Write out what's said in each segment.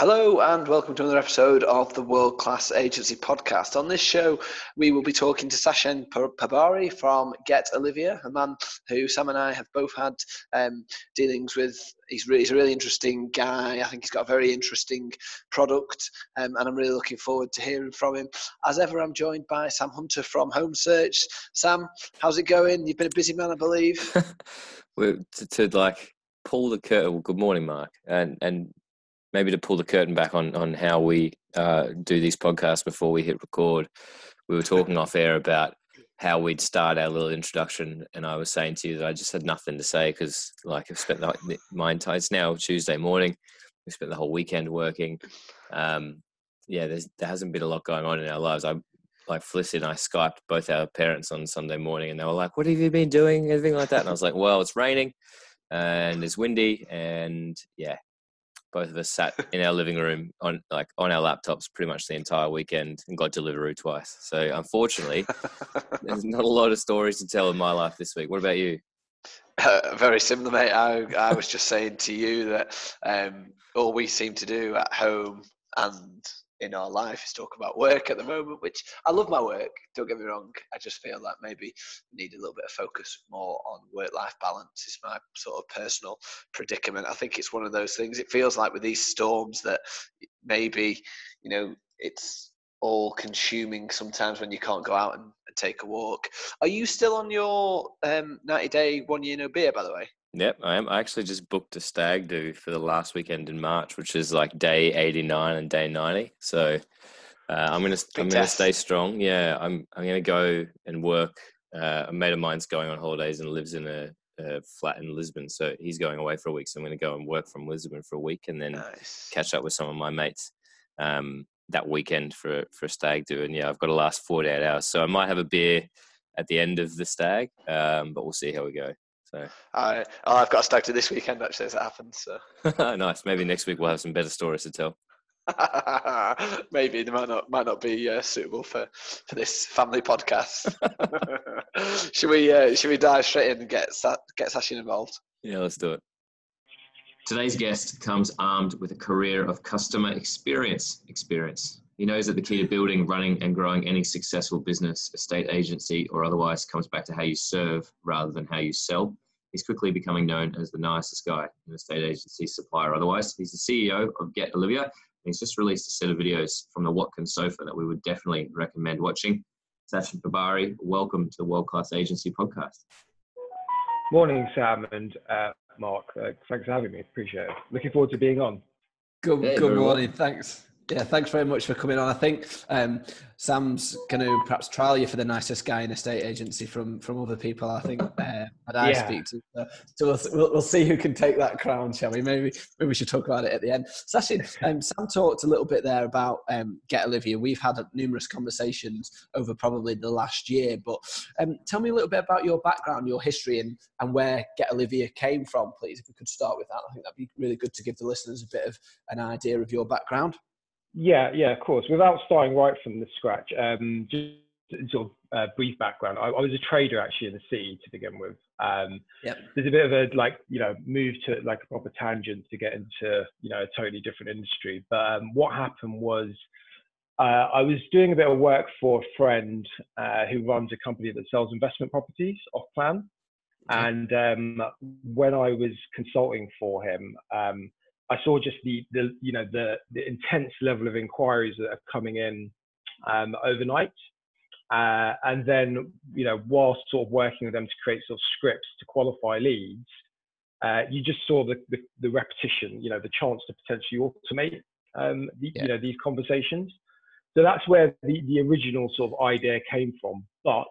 Hello and welcome to another episode of the World Class Agency podcast. On this show, we will be talking to Sachin Pabari from Get Olivia, a man who Sam and I have both had um, dealings with. He's, really, he's a really interesting guy. I think he's got a very interesting product, um, and I'm really looking forward to hearing from him. As ever, I'm joined by Sam Hunter from Home Search. Sam, how's it going? You've been a busy man, I believe. to, to like pull the curtain. Well, good morning, Mark, and and maybe to pull the curtain back on on how we uh, do these podcasts before we hit record. We were talking off air about how we'd start our little introduction, and I was saying to you that I just had nothing to say because, like, I've spent the, my entire. It's now Tuesday morning. We spent the whole weekend working. Um, yeah, there hasn't been a lot going on in our lives. I like Felicity and I skyped both our parents on Sunday morning, and they were like, "What have you been doing?" Anything like that, and I was like, "Well, it's raining." and it's windy and yeah both of us sat in our living room on like on our laptops pretty much the entire weekend and got Deliveroo twice. So unfortunately, there's not a lot of stories to tell in my life this week. What about you? Uh, very similar, mate. I, I was just saying to you that um, all we seem to do at home and in our life is talk about work at the moment, which I love my work. Don't get me wrong. I just feel like maybe need a little bit of focus more on work-life balance. Is my sort of personal predicament. I think it's one of those things. It feels like with these storms that maybe you know it's all consuming sometimes when you can't go out and, and take a walk. Are you still on your um, 90 day one year no beer, by the way? Yep, I am. I actually just booked a stag do for the last weekend in March, which is like day 89 and day 90. So uh, I'm gonna I'm gonna stay strong. Yeah, I'm I'm gonna go and work. Uh, a mate of mine's going on holidays and lives in a, a, flat in Lisbon, so he's going away for a week. So I'm gonna go and work from Lisbon for a week, and then nice. catch up with some of my mates um, that weekend for for a stag do. And yeah, I've got to last 48 hours, so I might have a beer at the end of the stag, um, but we'll see how we go. So I, oh, I've got a stag to this weekend actually as it happens. So nice. Maybe next week we'll have some better stories to tell. Maybe they might not might not be uh, suitable for, for this family podcast. should we uh, should we dive straight in and get get Sachin involved? Yeah, let's do it. Today's guest comes armed with a career of customer experience experience. He knows that the key to building, running, and growing any successful business, estate agency, or otherwise comes back to how you serve rather than how you sell. He's quickly becoming known as the nicest guy in the estate agency supplier. Otherwise, he's the CEO of Get Olivia. And he's just released a set of videos from the Watkins sofa that we would definitely recommend watching. Sachin Pabari, welcome to the World Class Agency podcast. Morning, Sam and uh, Mark. Uh, thanks for having me. Appreciate it. Looking forward to being on. Good, yeah, good morning. Well. Thanks. Yeah, thanks very much for coming on. I think um, Sam's going to perhaps trial you for the nicest guy in estate agency from from other people. I think uh, that I yeah. speak to. So, so we'll, we'll, see who can take that crown, shall we? Maybe maybe we should talk about it at the end. Sachin, um, Sam talked a little bit there about um, Get Olivia. We've had numerous conversations over probably the last year, but um, tell me a little bit about your background, your history, and and where Get Olivia came from, please. If we could start with that, I think that'd be really good to give the listeners a bit of an idea of your background. Yeah, yeah, of course. Without starting right from the scratch, um, just sort of uh, brief background. I, I, was a trader actually in the city to begin with. Um, yep. There's a bit of a like you know move to like a proper tangent to get into you know a totally different industry. But um, what happened was uh, I was doing a bit of work for a friend uh, who runs a company that sells investment properties off plan. And um, when I was consulting for him, um, I saw just the, the you know the, the intense level of inquiries that are coming in um, overnight, uh, and then you know whilst sort of working with them to create sort of scripts to qualify leads, uh, you just saw the, the, the repetition, you know, the chance to potentially automate um, the, yeah. you know these conversations. So that's where the, the original sort of idea came from, but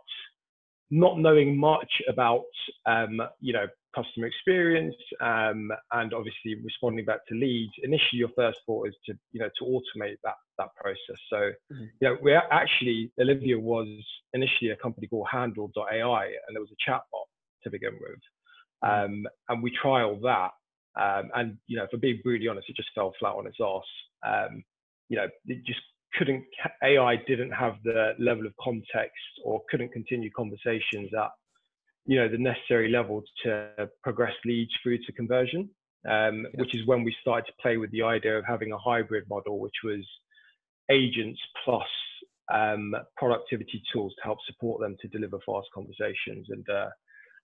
not knowing much about um, you know customer experience um, and obviously responding back to leads initially your first thought is to you know to automate that that process so mm-hmm. you know we actually olivia was initially a company called handle.ai and there was a chatbot to begin with mm-hmm. um, and we trialed that um, and you know for being brutally honest it just fell flat on its ass um, you know it just couldn't ai didn't have the level of context or couldn't continue conversations at you know the necessary level to progress leads through to conversion um, yeah. which is when we started to play with the idea of having a hybrid model, which was agents plus um, productivity tools to help support them to deliver fast conversations. And, uh,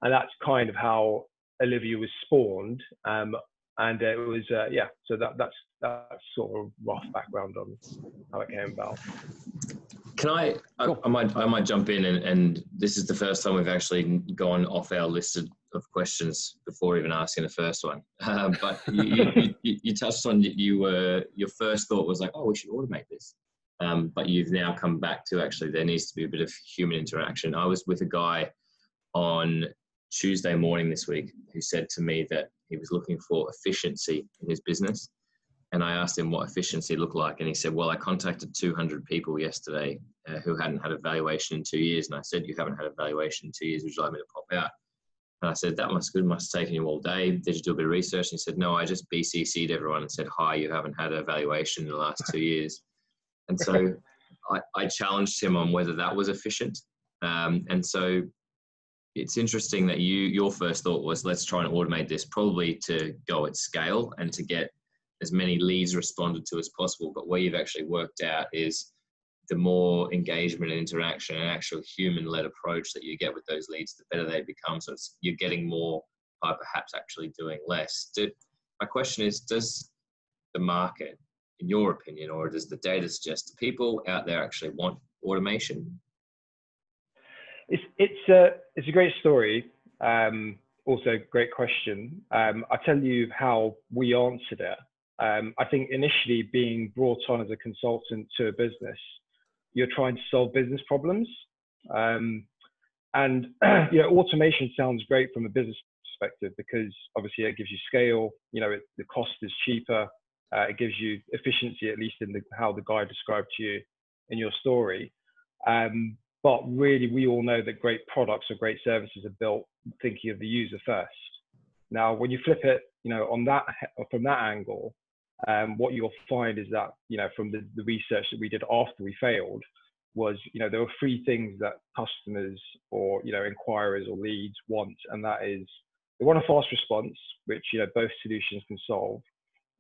and that's kind of how Olivia was spawned. Um, and it was, uh, yeah, so that, that's, that's sort of rough background on how it came about. Can I. I, I, might, I might jump in and, and this is the first time we've actually gone off our list of, of questions before even asking the first one. Um, but you, you, you, you, touched on you were, your first thought was like, oh, we should automate this. Um, but you've now come back to actually there needs to be a bit of human interaction. I was with a guy on Tuesday morning this week who said to me that he was looking for efficiency in his business. And I asked him what efficiency looked like. And he said, Well, I contacted 200 people yesterday uh, who hadn't had a valuation in two years. And I said, You haven't had a valuation in two years. Would you like me to pop out? And I said, That must good. Must have taken you all day. Did you do a bit of research? And he said, No, I just BCC'd everyone and said, Hi, you haven't had a valuation in the last two years. And so I, I, challenged him on whether that was efficient. Um, and so it's interesting that you your first thought was let's try and automate this probably to go at scale and to get as many leads responded to as possible. But where you've actually worked out is the more engagement and interaction and actual human led approach that you get with those leads, the better they become. So you're getting more by perhaps actually doing less. Did, my question is, does the market in your opinion, or does the data suggest people out there actually want automation? It's it's a it's a great story. Um, also, great question. Um, I tell you how we answered it. Um, I think initially being brought on as a consultant to a business, you're trying to solve business problems. Um, and you know, automation sounds great from a business perspective because obviously it gives you scale. You know, it, the cost is cheaper. Uh, it gives you efficiency, at least in the, how the guy described to you in your story. Um, but really, we all know that great products or great services are built thinking of the user first. Now, when you flip it, you know, on that from that angle, um, what you'll find is that you know from the, the research that we did after we failed was you know there were three things that customers or you know inquirers or leads want, and that is they want a fast response, which you know both solutions can solve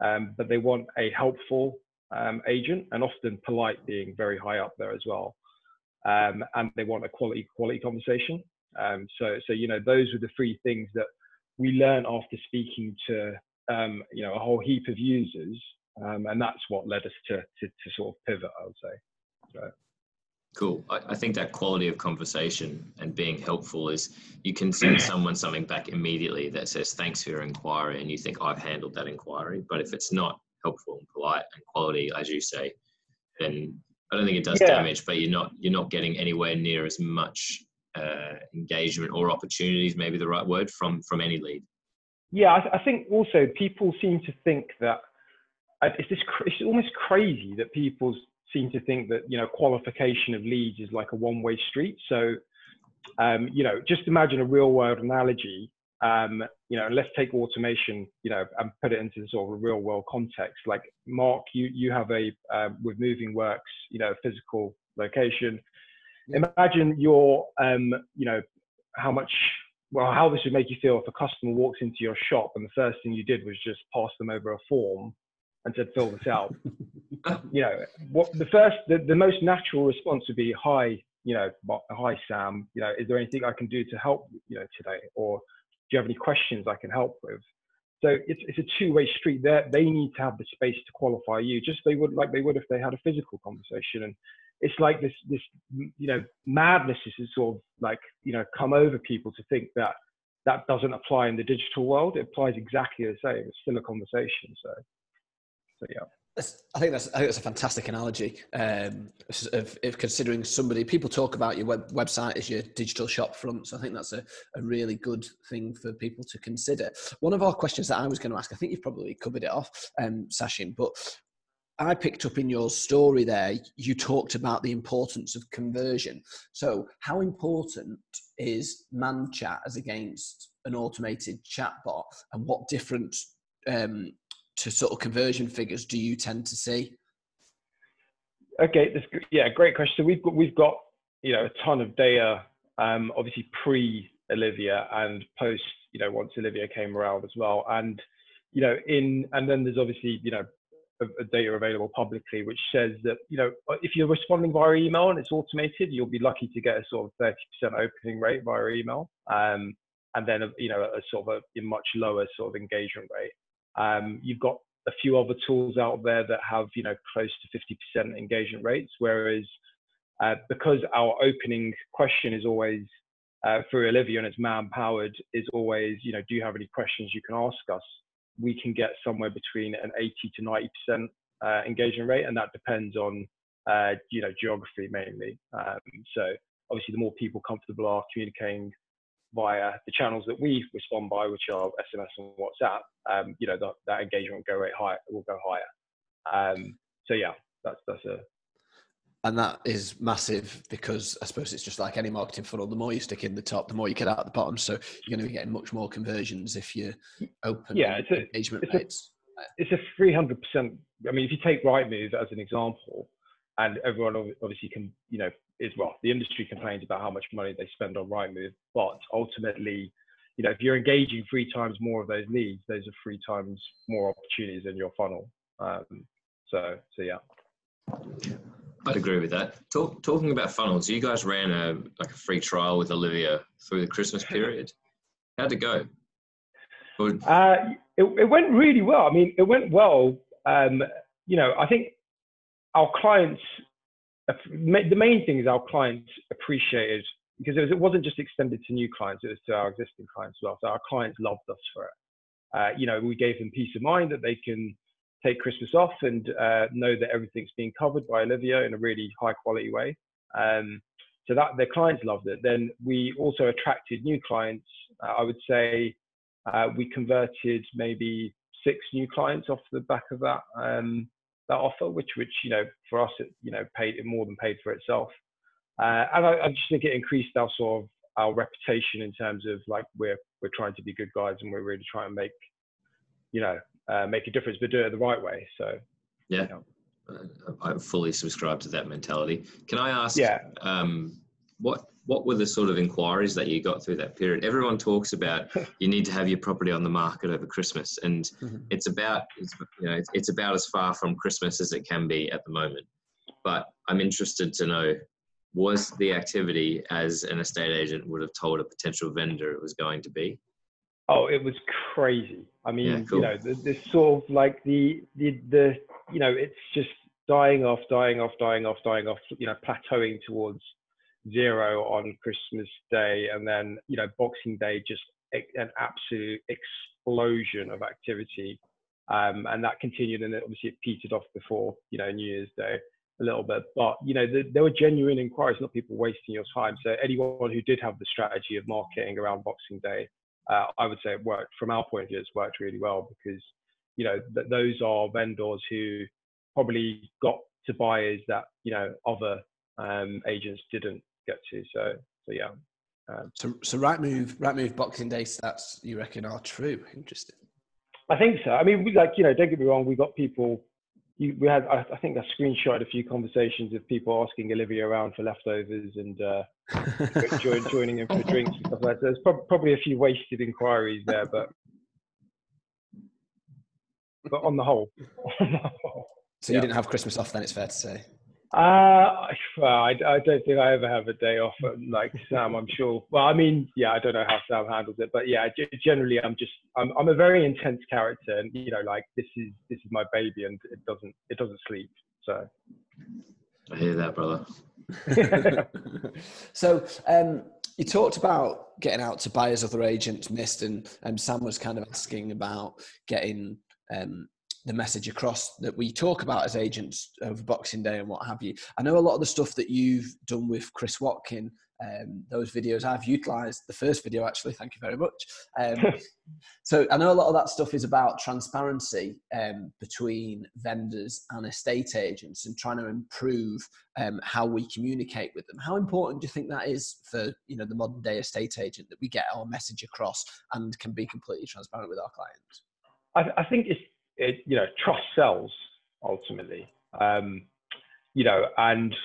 um, but they want a helpful um, agent and often polite being very high up there as well. Um, and they want a quality quality conversation. Um, so so you know those were the three things that we learned after speaking to um, you know a whole heap of users, um, and that's what led us to, to, to sort of pivot. I would say. So. Cool. I, I, think that quality of conversation and being helpful is you can send someone something back immediately that says, thanks for your inquiry. And you think, I've handled that inquiry. But if it's not helpful and polite and quality, as you say, then I don't think it does yeah. damage, but you're not, you're not getting anywhere near as much uh, engagement or opportunities, maybe the right word, from, from any lead. Yeah, I, I think also people seem to think that uh, it's, this, it's almost crazy that people seem to think that you know qualification of leads is like a one-way street. So, um, you know, just imagine a real-world analogy. Um, you know, let's take automation, you know, and put it into sort of a real-world context. Like Mark, you you have a um, with Moving Works, you know, physical location. Imagine your, um, you know, how much well, how this would make you feel if a customer walks into your shop and the first thing you did was just pass them over a form and said, fill this out. you know, what the first, the, the most natural response would be, hi, you know, hi Sam, you know, is there anything I can do to help, you know, today? Or do you have any questions I can help with? So it's, it's a two-way street. There, they need to have the space to qualify you, just they would like they would if they had a physical conversation. And it's like this, this, you know, madness is sort of like, you know, come over people to think that that doesn't apply in the digital world. It applies exactly the same. It's still a conversation. So. So yeah. I think that's I think that's a fantastic analogy um, of, of, considering somebody. People talk about your web, website as your digital shop front, so I think that's a, a really good thing for people to consider. One of our questions that I was going to ask, I think you've probably covered it off, um, but I picked up in your story there. You talked about the importance of conversion. So, how important is man chat as against an automated chatbot, and what different um, to sort of conversion figures do you tend to see? Okay, this, yeah, great question. So we've got we've got you know a ton of data, um, obviously pre Olivia and post, you know, once Olivia came around as well. And you know, in and then there's obviously you know data available publicly which says that you know if you're responding via email and it's automated, you'll be lucky to get a sort of 30% opening rate via email, um, and then a, you know a sort of a, a much lower sort of engagement rate. Um, you've got a few other tools out there that have you know close to 50% engagement rates, whereas uh, because our opening question is always uh, through Olivia and it's man powered is always you know do you have any questions you can ask us we can get somewhere between an 80 to 90 percent uh, engagement rate, and that depends on uh, you know geography mainly. Um, so obviously, the more people comfortable are communicating via the channels that we respond by, which are SMS and WhatsApp, um, you know that, that engagement go rate high will go higher. Um, so yeah, that's that's a and that is massive because I suppose it's just like any marketing funnel. The more you stick in the top, the more you get out at the bottom. So you're going to be getting much more conversions if you open yeah, it's a, engagement it's rates. A, it's a 300%. I mean, if you take Rightmove as an example, and everyone obviously can, you know, is well, the industry complains about how much money they spend on Rightmove, but ultimately, you know, if you're engaging three times more of those leads, those are three times more opportunities in your funnel. Um, so, so yeah. I'd agree with that. Talk, talking about funnels, you guys ran a like a free trial with Olivia through the Christmas period. How'd it go? Uh, it, it went really well. I mean, it went well. Um, you know, I think our clients, the main thing is our clients appreciated because it, was, it wasn't just extended to new clients; it was to our existing clients as well. So our clients loved us for it. Uh, you know, we gave them peace of mind that they can take Christmas off and uh, know that everything's being covered by Olivia in a really high quality way. Um, so that their clients loved it. Then we also attracted new clients. Uh, I would say uh, we converted maybe six new clients off the back of that um, that offer, which which you know for us it you know paid it more than paid for itself. Uh, and I, I, just think it increased our sort of our reputation in terms of like we're we're trying to be good guys and we're really trying to make you know uh, make a difference, but do it the right way. So, yeah, you know. I fully subscribe to that mentality. Can I ask? Yeah. Um, what what were the sort of inquiries that you got through that period? Everyone talks about you need to have your property on the market over Christmas, and mm-hmm. it's about it's, you know it's, it's about as far from Christmas as it can be at the moment. But I'm interested to know was the activity as an estate agent would have told a potential vendor it was going to be? Oh, it was crazy. I mean, yeah, cool. you know, this sort of like the the the you know, it's just dying off, dying off, dying off, dying off. You know, plateauing towards zero on Christmas Day, and then you know, Boxing Day, just an absolute explosion of activity, um, and that continued, and obviously it petered off before you know New Year's Day a little bit. But you know, the, there were genuine inquiries, not people wasting your time. So anyone who did have the strategy of marketing around Boxing Day uh, I would say it worked from our point of view. It's worked really well because you know th- those are vendors who probably got to buyers that you know other um, agents didn't get to. So so yeah. Um, so so Rightmove. Boxing Day stats you reckon are true? Interesting. I think so. I mean, we like you know, don't get me wrong. We got people you, we had, I, I think, I screenshot a few conversations of people asking Olivia around for leftovers and uh, join, joining in for drinks and stuff like that. So there's pro- probably a few wasted inquiries there, but but on the whole, on the whole so you didn't have Christmas off, then it's fair to say. Uh, well, I, I don't think I ever have a day off like Sam. I'm sure. Well, I mean, yeah, I don't know how Sam handles it, but yeah, generally, I'm just I'm I'm a very intense character, and you know, like this is this is my baby, and it doesn't it doesn't sleep. So. I hear that, brother. so, um, you talked about getting out to buyers other agents missed, and um, Sam was kind of asking about getting um, the message across that we talk about as agents of Boxing Day and what have you. I know a lot of the stuff that you've done with Chris Watkin, um, those videos I've utilized the first video actually. Thank you very much. Um, so I know a lot of that stuff is about transparency um, between vendors and estate agents and trying to improve um, how we communicate with them. How important do you think that is for you know the modern day estate agent that we get our message across and can be completely transparent with our clients? I, I think it's it, you know, trust sells ultimately. Um, you know, and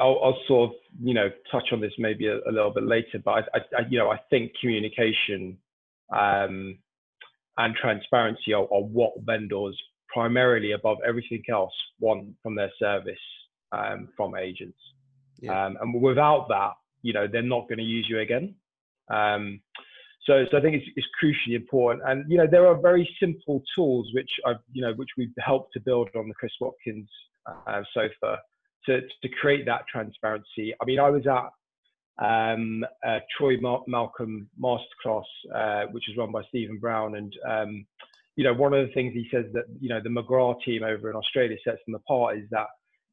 I'll, I'll, sort of, you know, touch on this maybe a, a little bit later, but I, I, you know, I think communication um, and transparency are, are, what vendors primarily above everything else want from their service um, from agents. Yeah. Um, and without that, you know, they're not going to use you again. Um, so, so I think it's, it's crucially important. And you know, there are very simple tools which I've, you know, which we've helped to build on the Chris Watkins uh, sofa to to create that transparency. I mean, I was at um, uh, Troy Mal- Malcolm masterclass, uh, which is run by Stephen Brown, and um, you know, one of the things he says that you know the McGrath team over in Australia sets them apart is that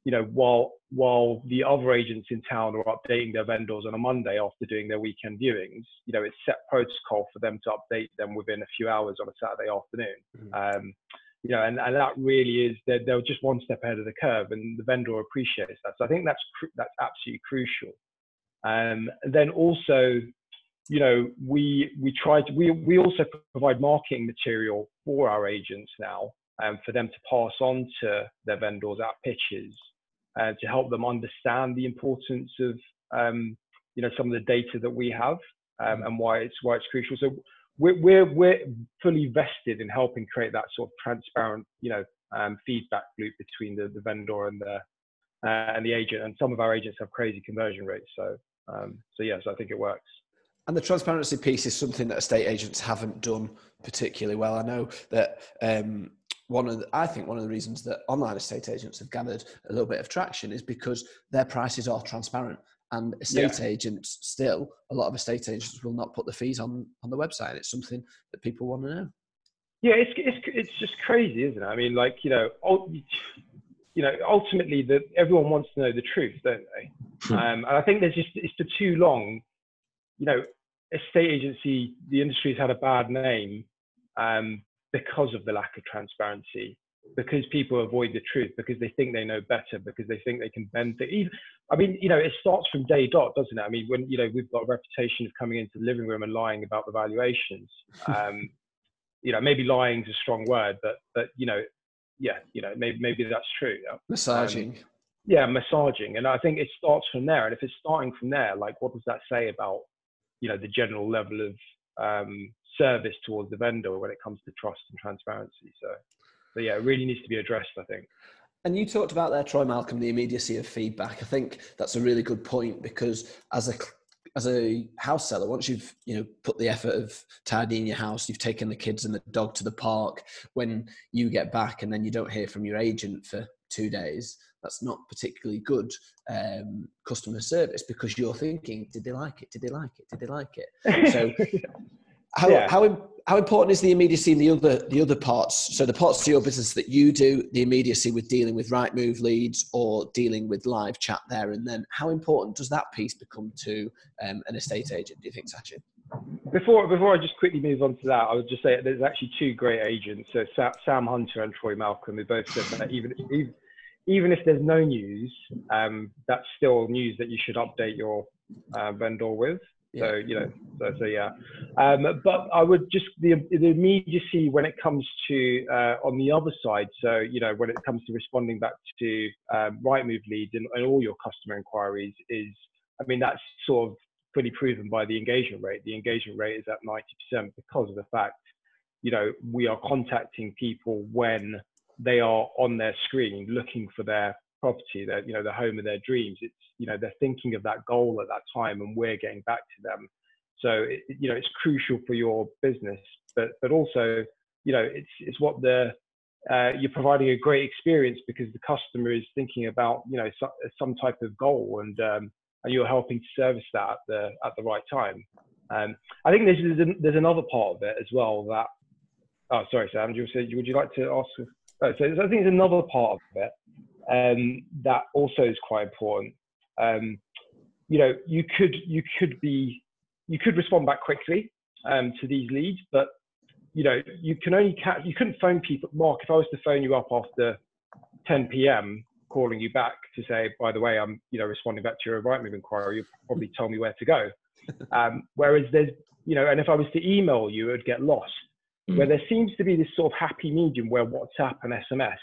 you know, while while the other agents in town are updating their vendors on a Monday after doing their weekend viewings, you know, it's set protocol for them to update them within a few hours on a Saturday afternoon. Mm-hmm. Um, you know, and, and that really is they're, they're just one step ahead of the curve, and the vendor appreciates that. So I think that's that's absolutely crucial. Um, and then also, you know, we we try to we we also provide marketing material for our agents now, um, for them to pass on to their vendors at pitches uh, to help them understand the importance of um, you know some of the data that we have um, mm. and why it's why it's crucial. So we're, we're we're fully vested in helping create that sort of transparent you know um, feedback loop between the, the vendor and the uh, and the agent. And some of our agents have crazy conversion rates. So um, so yes, I think it works. And the transparency piece is something that estate agents haven't done particularly well. I know that um, one of the, I think one of the reasons that online estate agents have gathered a little bit of traction is because their prices are transparent. And estate yeah. agents still a lot of estate agents will not put the fees on on the website. It's something that people want to know. Yeah it's it's it's just crazy isn't it? I mean like you know you know ultimately that everyone wants to know the truth don't they? Hmm. um, and i think there's just it's for too long you know estate agency the industry's had a bad name. Um, because of the lack of transparency, because people avoid the truth, because they think they know better, because they think they can bend the Even, I mean, you know, it starts from day dot, doesn't it? I mean, when you know we've got a reputation of coming into the living room and lying about the valuations. Um, you know, maybe lying is a strong word, but but you know, yeah, you know, maybe maybe that's true. Massaging. Um, yeah, massaging, and I think it starts from there. And if it's starting from there, like, what does that say about you know the general level of um, service towards the vendor when it comes to trust and transparency. So, so yeah, it really needs to be addressed, I think. And you talked about there, Troy Malcolm, the immediacy of feedback. I think that's a really good point because as a as a house seller, once you've you know put the effort of tidying your house, you've taken the kids and the dog to the park. When you get back and then you don't hear from your agent for two days, that's not particularly good um, customer service because you're thinking, did they like it? Did they like it? Did they like it? So how, yeah. how, how important is the immediacy in the other the other parts? So the parts to your business that you do, the immediacy with dealing with Rightmove leads or dealing with live chat there, and then how important does that piece become to um, an estate agent? Do you think, Sachin? Before before I just quickly move on to that, I would just say there's actually two great agents, so Sam Hunter and Troy Malcolm, who both said that even even, even if there's no news, um, that's still news that you should update your uh, vendor with. So you know, so, so yeah. Um, but I would just the, the immediacy when it comes to uh, on the other side. So you know, when it comes to responding back to um, Rightmove leads and, and all your customer inquiries is, I mean, that's sort of fully proven by the engagement rate. The engagement rate is at 90% because of the fact, you know, we are contacting people when they are on their screen looking for their property, their you know the home of their dreams. It's you know they're thinking of that goal at that time, and we're getting back to them. So it, you know it's crucial for your business, but but also you know it's it's what the uh, you're providing a great experience because the customer is thinking about you know so, some type of goal and um, and you're helping to service that at the at the right time. Um, I think there's there's, another part of it as well that oh sorry Sam, you would you like to ask? Oh, so I think there's another part of it um, that also is quite important. Um, you know, you could you could be you could respond back quickly um, to these leads, but you know you can only catch you couldn't phone people. Mark, if I was to phone you up after 10 p.m. calling you back to say, by the way, I'm you know responding back to your Rightmove inquiry, you'd probably tell me where to go. Um, whereas there's you know, and if I was to email you, it would get lost. Mm. Where there seems to be this sort of happy medium where WhatsApp and SMS,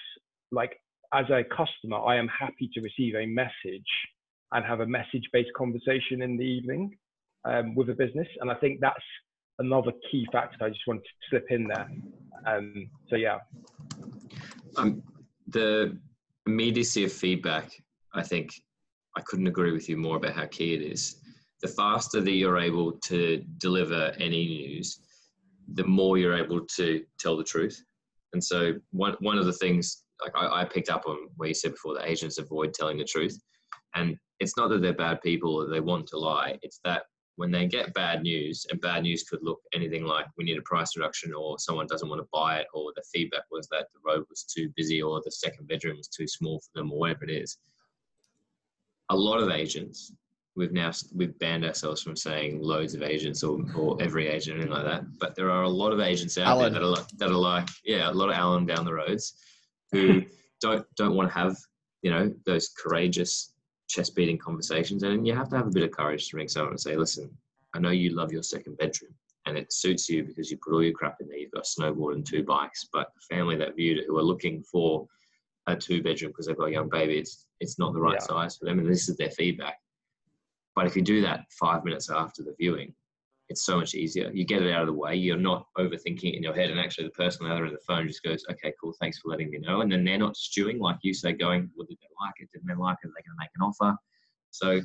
like as a customer, I am happy to receive a message and have a message based conversation in the evening um, with a business. And I think that's another key factor I just wanted to slip in there. Um, so yeah. Um, the immediacy of feedback, I think I couldn't agree with you more about how key it is. The faster that you're able to deliver any news, the more you're able to tell the truth. And so one one of the things like I, I picked up on what you said before that agents avoid telling the truth. And it's not that they're bad people or they want to lie. It's that when they get bad news, and bad news could look anything like we need a price reduction, or someone doesn't want to buy it, or the feedback was that the road was too busy, or the second bedroom was too small for them, or whatever it is. A lot of agents, we've now we've banned ourselves from saying loads of agents or, or every agent, anything like that. But there are a lot of agents out Alan. there that are that are like, yeah, a lot of Alan down the roads who don't don't want to have you know those courageous chest beating conversations. And you have to have a bit of courage to ring someone and say listen i know you love your second bedroom and it suits you because you put all your crap in there. You've got a snowboard and two bikes but a family that viewed it who are looking for a two bedroom because they've got a young baby it's it's not the right yeah. size for them. And this is their feedback. But if you do that five minutes after the viewing it's so much easier. You get it out of the way. You're not overthinking it in your head. And actually, the person on the other end of the phone just goes, okay, cool, thanks for letting me know. And then they're not stewing, like you say, going, well, did they like it? Didn't they like it? Are they going to make an offer? So,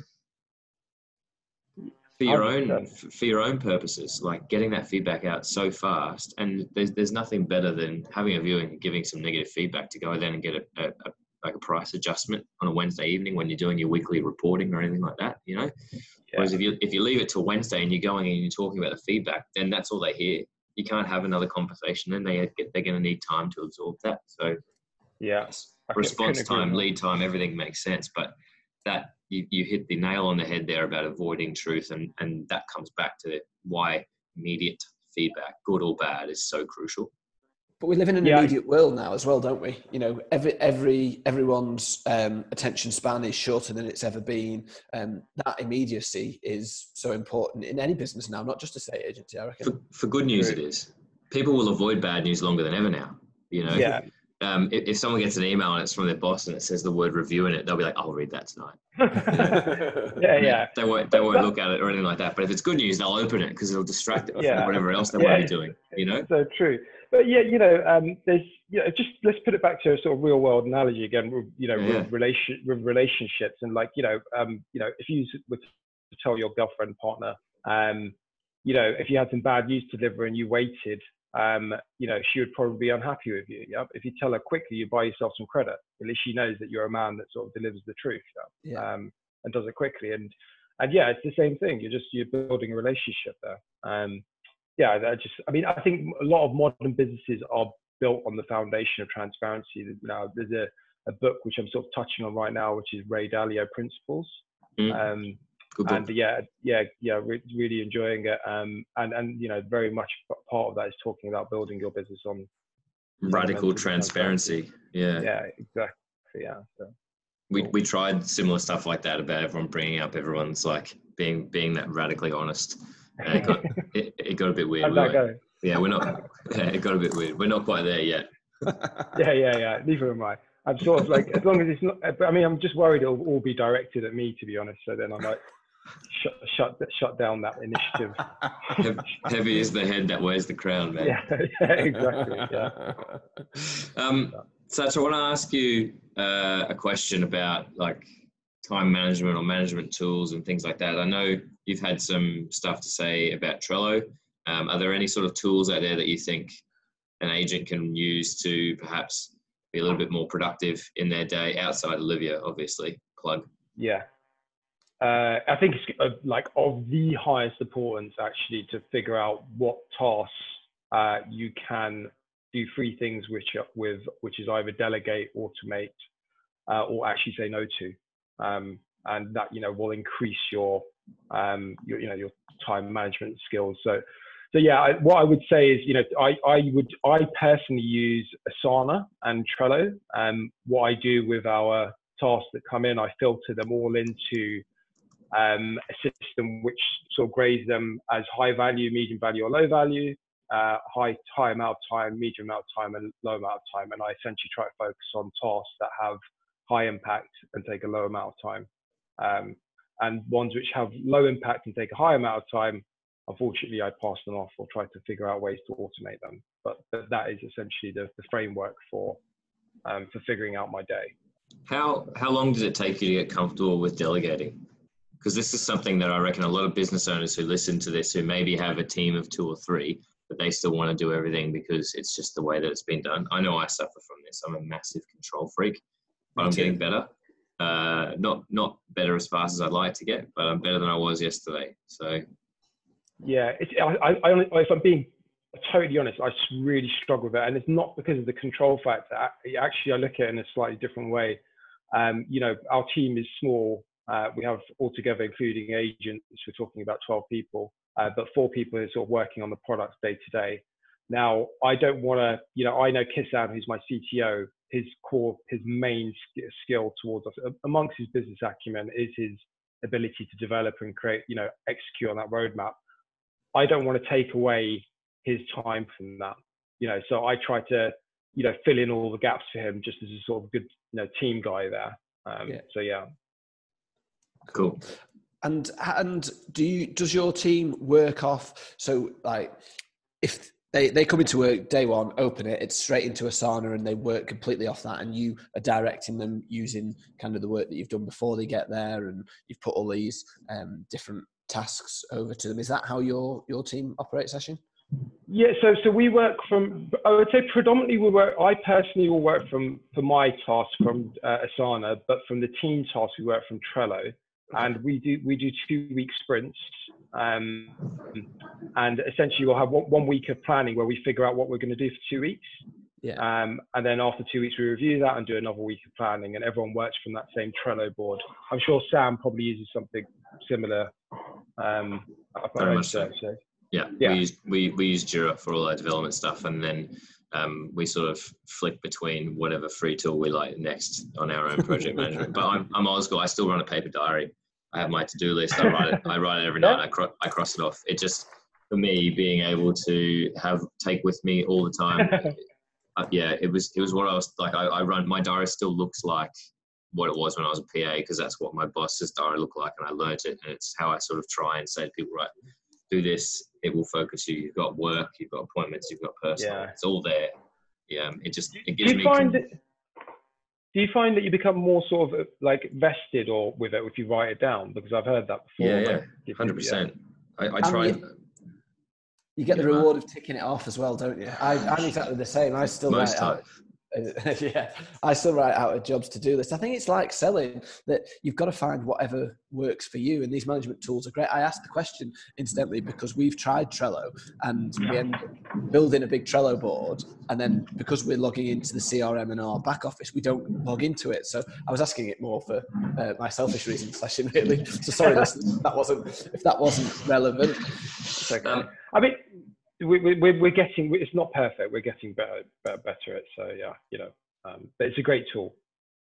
for your own for your own purposes, like getting that feedback out so fast, and there's there's nothing better than having a viewing and giving some negative feedback to go then and get a, a, a like a price adjustment on a Wednesday evening when you're doing your weekly reporting or anything like that, you know. Yeah. Whereas if you if you leave it till Wednesday and you're going and you're talking about the feedback, then that's all they hear. You can't have another conversation, then they get they're going to need time to absorb that. So, yeah, response time, lead time, everything makes sense. But that you, you hit the nail on the head there about avoiding truth, and and that comes back to why immediate feedback, good or bad, is so crucial. But we live in an yeah. immediate world now as well, don't we? You know, every every everyone's um, attention span is shorter than it's ever been. Um, that immediacy is so important in any business now, not just a state agency. I reckon. For, for good news, it is. People will avoid bad news longer than ever now. You know. Yeah. Um, if, if, someone gets an email and it's from their boss and it says the word review in it, they'll be like, "I'll read that tonight." yeah, yeah. They won't, they won't look at it or anything like that. But if it's good news, they'll open it because it'll distract it yeah. from whatever else they yeah. might be doing. You know. So true but yeah, you know, um, there's you know, just let's put it back to a sort of real world analogy again. You know, yeah. relation relationships and like you know, um, you know, if you were to tell your girlfriend partner, um, you know, if you had some bad news to deliver and you waited, um, you know, she would probably be unhappy with you. Yeah. If you tell her quickly, you buy yourself some credit. At least she knows that you're a man that sort of delivers the truth. Yeah. yeah. Um, and does it quickly. And and yeah, it's the same thing. You're just you're building a relationship there. Um, yeah, I just, I mean, I think a lot of modern businesses are built on the foundation of transparency. Now, there's a, a book which I'm sort of touching on right now, which is Ray Dalio Principles. Mm. Um, and yeah, yeah, yeah, re- really enjoying it. Um, and and you know, very much part of that is talking about building your business on radical transparency. Yeah, yeah, exactly. Yeah. So. We we tried similar stuff like that about everyone bringing up everyone's like being being that radically honest it got, it, it got a bit weird. How'd that? Yeah, we're not. Yeah, it got a bit weird. We're not quite there yet. yeah, yeah, yeah. Neither am I. I'm sort of like, as long as it's not. I mean, I'm just worried it'll all be directed at me, to be honest. So then I might shut shut shut down that initiative. Heavy is the head that wears the crown, man. Yeah, yeah exactly. Yeah. Um, so, so I want to ask you uh, a question about like time management or management tools and things like that. I know you've had some stuff to say about Trello. Um, are there any sort of tools out there that you think an agent can use to perhaps be a little bit more productive in their day outside Olivia, obviously? Plug. Yeah. Uh, I think it's uh, like of the highest importance actually to figure out what tasks uh, you can do three things which with which is either delegate, automate, uh, or actually say no to um, and that you know will increase your um, your you know your time management skills. So so yeah, I, what I would say is you know I I would I personally use Asana and Trello. Um, what I do with our tasks that come in, I filter them all into um, a system which sort of grades them as high value, medium value, or low value. Uh, high amount of time, medium amount of time, and low amount of time. And I essentially try to focus on tasks that have high impact and take a low amount of time. Um, and ones which have low impact and take a high amount of time, unfortunately, I pass them off or try to figure out ways to automate them. But, but that is essentially the, the framework for um, for figuring out my day. How how long does it take you to get comfortable with delegating? Because this is something that I reckon a lot of business owners who listen to this, who maybe have a team of two or three, but they still want to do everything because it's just the way that it's been done. I know I suffer from this. I'm a massive control freak, but I'm getting better. Uh, not not better as fast as I'd like to get, but I'm better than I was yesterday. So yeah, it's, I, I, if I'm being totally honest, I really struggle with it, and it's not because of the control factor. Actually, I look at it in a slightly different way. Um, you know, our team is small. Uh, we have altogether, including agents, we're talking about 12 people, uh, but four people are sort of working on the products day to day. Now, I don't want to, you know, I know Kisam, who's my CTO, his core, his main skill towards us, amongst his business acumen, is his ability to develop and create, you know, execute on that roadmap. I don't want to take away his time from that. You know, so I try to, you know, fill in all the gaps for him just as a sort of good, you know, team guy there. Um, yeah. So yeah. Cool. And and do you does your team work off? So like, if they they come into work day one, open it, it's straight into Asana, and they work completely off that, and you are directing them using kind of the work that you've done before they get there, and you've put all these um, different tasks over to them. Is that how your your team operates, Sachin? Yeah, so so we work from. I would say predominantly we work. I personally will work from for my task from uh, Asana, but from the team task we work from Trello, and we do we do two week sprints. Um, and essentially, we'll have one, one week of planning where we figure out what we're going to do for two weeks. Yeah. Um, and then after two weeks, we review that and do another week of planning, and everyone works from that same Trello board. I'm sure Sam probably uses something similar. Um, Very much so. so. Yeah, yeah, we use we, we use Jira for all our development stuff, and then um, we sort of flick between whatever free tool we like next on our own project management. But I'm, I'm old school. I still run a paper diary. I have my to-do list. I write it. I write it every night. I, cro- I cross it off. It just for me being able to have take with me all the time. uh, yeah, it was it was what I was like. I, I run my diary still looks like what it was when I was a PA because that's what my boss's diary looked like, and I learned it. And it's how I sort of try and say to people, right, do this. It will focus you. You've got work, you've got appointments, you've got personal. Yeah. It's all there. Yeah, it just it gives me. Find do you find that you become more sort of uh, like vested or with it if you write it down? Because I've heard that before. Yeah, yeah, hundred percent. I, I um, try. You, uh, you get the reward of ticking it off as well, don't you? I, am exactly the same. I still Most write out yeah, I still write out a jobs to do list. I think it's like selling that you've got to find whatever works for you, and these management tools are great. I asked the question incidentally because we've tried Trello and we end up building a big Trello board, and then because we're logging into the CRM in our back office, we don't log into it. So I was asking it more for uh, my selfish reasons, Sachin really. So sorry, that wasn't if that wasn't relevant. Okay. Um, I mean, we, we, we're getting it's not perfect we're getting better better, better at it so yeah you know um, but it's a great tool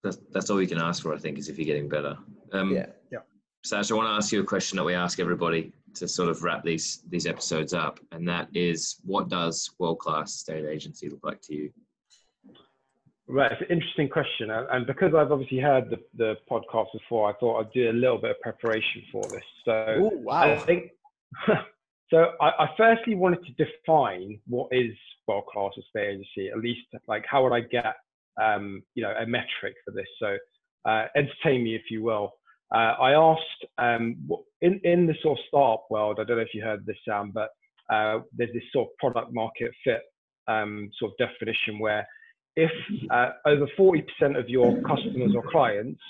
that's, that's all you can ask for i think is if you're getting better um, yeah yeah Sash, I want to ask you a question that we ask everybody to sort of wrap these these episodes up, and that is, what does world class estate agency look like to you? Right, it's an interesting question, and because I've obviously heard the, the podcast before, I thought I'd do a little bit of preparation for this. So Ooh, wow. I think So I, I, firstly wanted to define what is world-class estate agency, at least like how would I get, um, you know, a metric for this? So uh, entertain me, if you will. Uh, I asked um, in, in the sort of startup world, I don't know if you heard this, Sam, but uh, there's this sort of product market fit um, sort of definition where if uh, over 40% of your customers or clients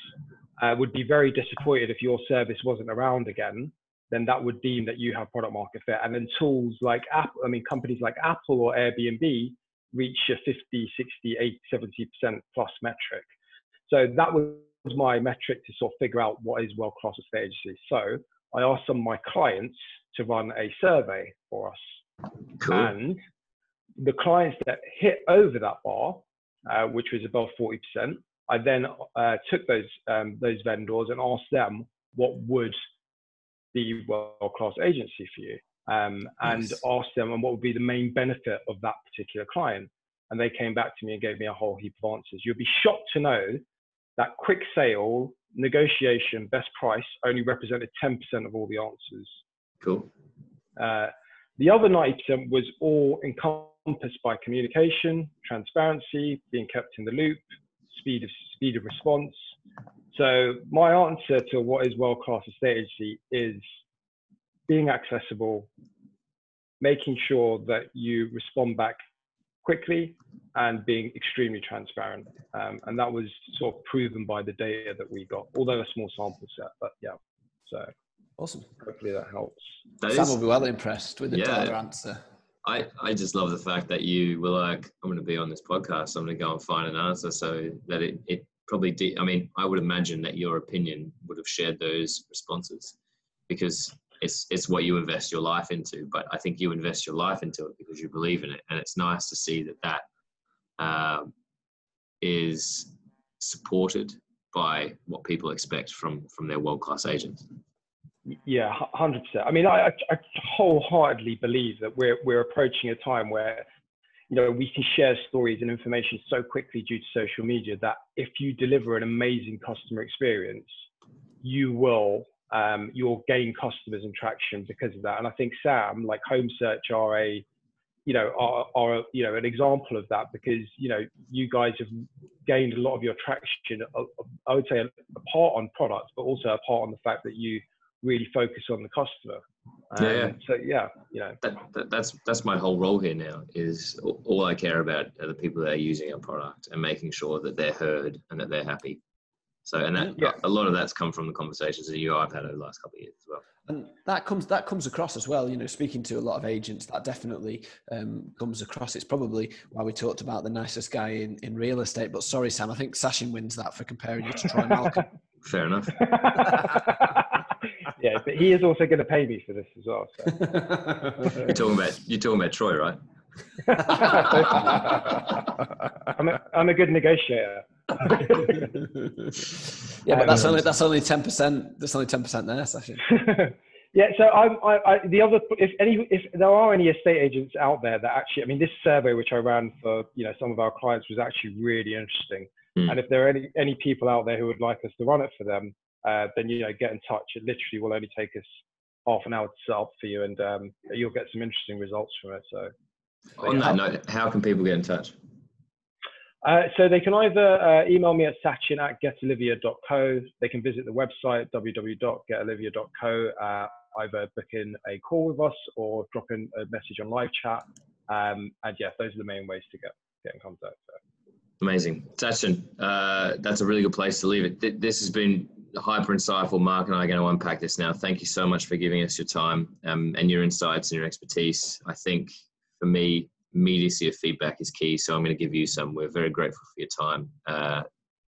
uh, would be very disappointed if your service wasn't around again, then that would deem that you have product market fit. And then tools like Apple, I mean, companies like Apple or Airbnb reach a 50, 60, 80, 70% plus metric. So that was my metric to sort of figure out what is world-class estate agency. So I asked some of my clients to run a survey for us. Cool. And the clients that hit over that bar, uh, which was above 40%, I then uh, took those um, those vendors and asked them what would the world class agency for you um, and yes. asked them and what would be the main benefit of that particular client. And they came back to me and gave me a whole heap of answers. you'd be shocked to know that quick sale, negotiation, best price only represented 10% of all the answers. Cool. Uh, the other 90% was all encompassed by communication, transparency, being kept in the loop, speed of speed of response. So my answer to what is world-class estate agency is being accessible, making sure that you respond back quickly and being extremely transparent. Um, and that was sort of proven by the data that we got, although a small sample set, but yeah. So awesome. Hopefully that helps. That Sam is, will be well impressed with the yeah, answer. I, I just love the fact that you were like, I'm going to be on this podcast. I'm going to go and find an answer so that it, it probably, de- I mean, I would imagine that your opinion would have shared those responses because it's it's what you invest your life into. But I think you invest your life into it because you believe in it, and it's nice to see that that um, is supported by what people expect from from their world class agents. Yeah, hundred percent. I mean, I, I wholeheartedly believe that we're we're approaching a time where you know we can share stories and information so quickly due to social media that if you deliver an amazing customer experience, you will um, you'll gain customers and traction because of that. And I think Sam, like Home Search, are a you know are, are you know an example of that because you know you guys have gained a lot of your traction. Uh, I would say a, part on product, but also a part on the fact that you really focus on the customer. Um, yeah, yeah. So yeah, you know that, that, that's that's my whole role here now. Is all I care about are the people that are using our product and making sure that they're heard and that they're happy. So, and that yeah. a lot of that's come from the conversations that you I've had over the last couple of years as well. And that comes that comes across as well. You know, speaking to a lot of agents, that definitely um, comes across. It's probably why we talked about the nicest guy in, in real estate. But sorry, Sam, I think Sachin wins that for comparing you to Troy Malcolm. Fair enough. yeah, but he is also going to pay me for this as well. So. you're talking about you're talking about Troy, right? I'm a, I'm a good negotiator. yeah, but that's only that's only ten percent. That's only ten percent there, Sachin. yeah. So I'm I, I, the other if any if there are any estate agents out there that actually I mean this survey which I ran for you know some of our clients was actually really interesting. Mm. And if there are any any people out there who would like us to run it for them, uh, then you know get in touch. It literally will only take us half an hour to set up for you, and um, you'll get some interesting results from it. So. On that note, how can people get in touch? Uh, so they can either uh, email me at sachin at getolivia.co. They can visit the website www.getolivia.co, uh, either book in a call with us or drop in a message on live chat. Um, and yeah, those are the main ways to get, get in contact. So. Amazing. Sachin, uh, that's a really good place to leave it. This has been hyper insightful. Mark and I are going to unpack this now. Thank you so much for giving us your time um, and your insights and your expertise. I think for me, immediacy of feedback is key. So I'm going to give you some. We're very grateful for your time. Uh,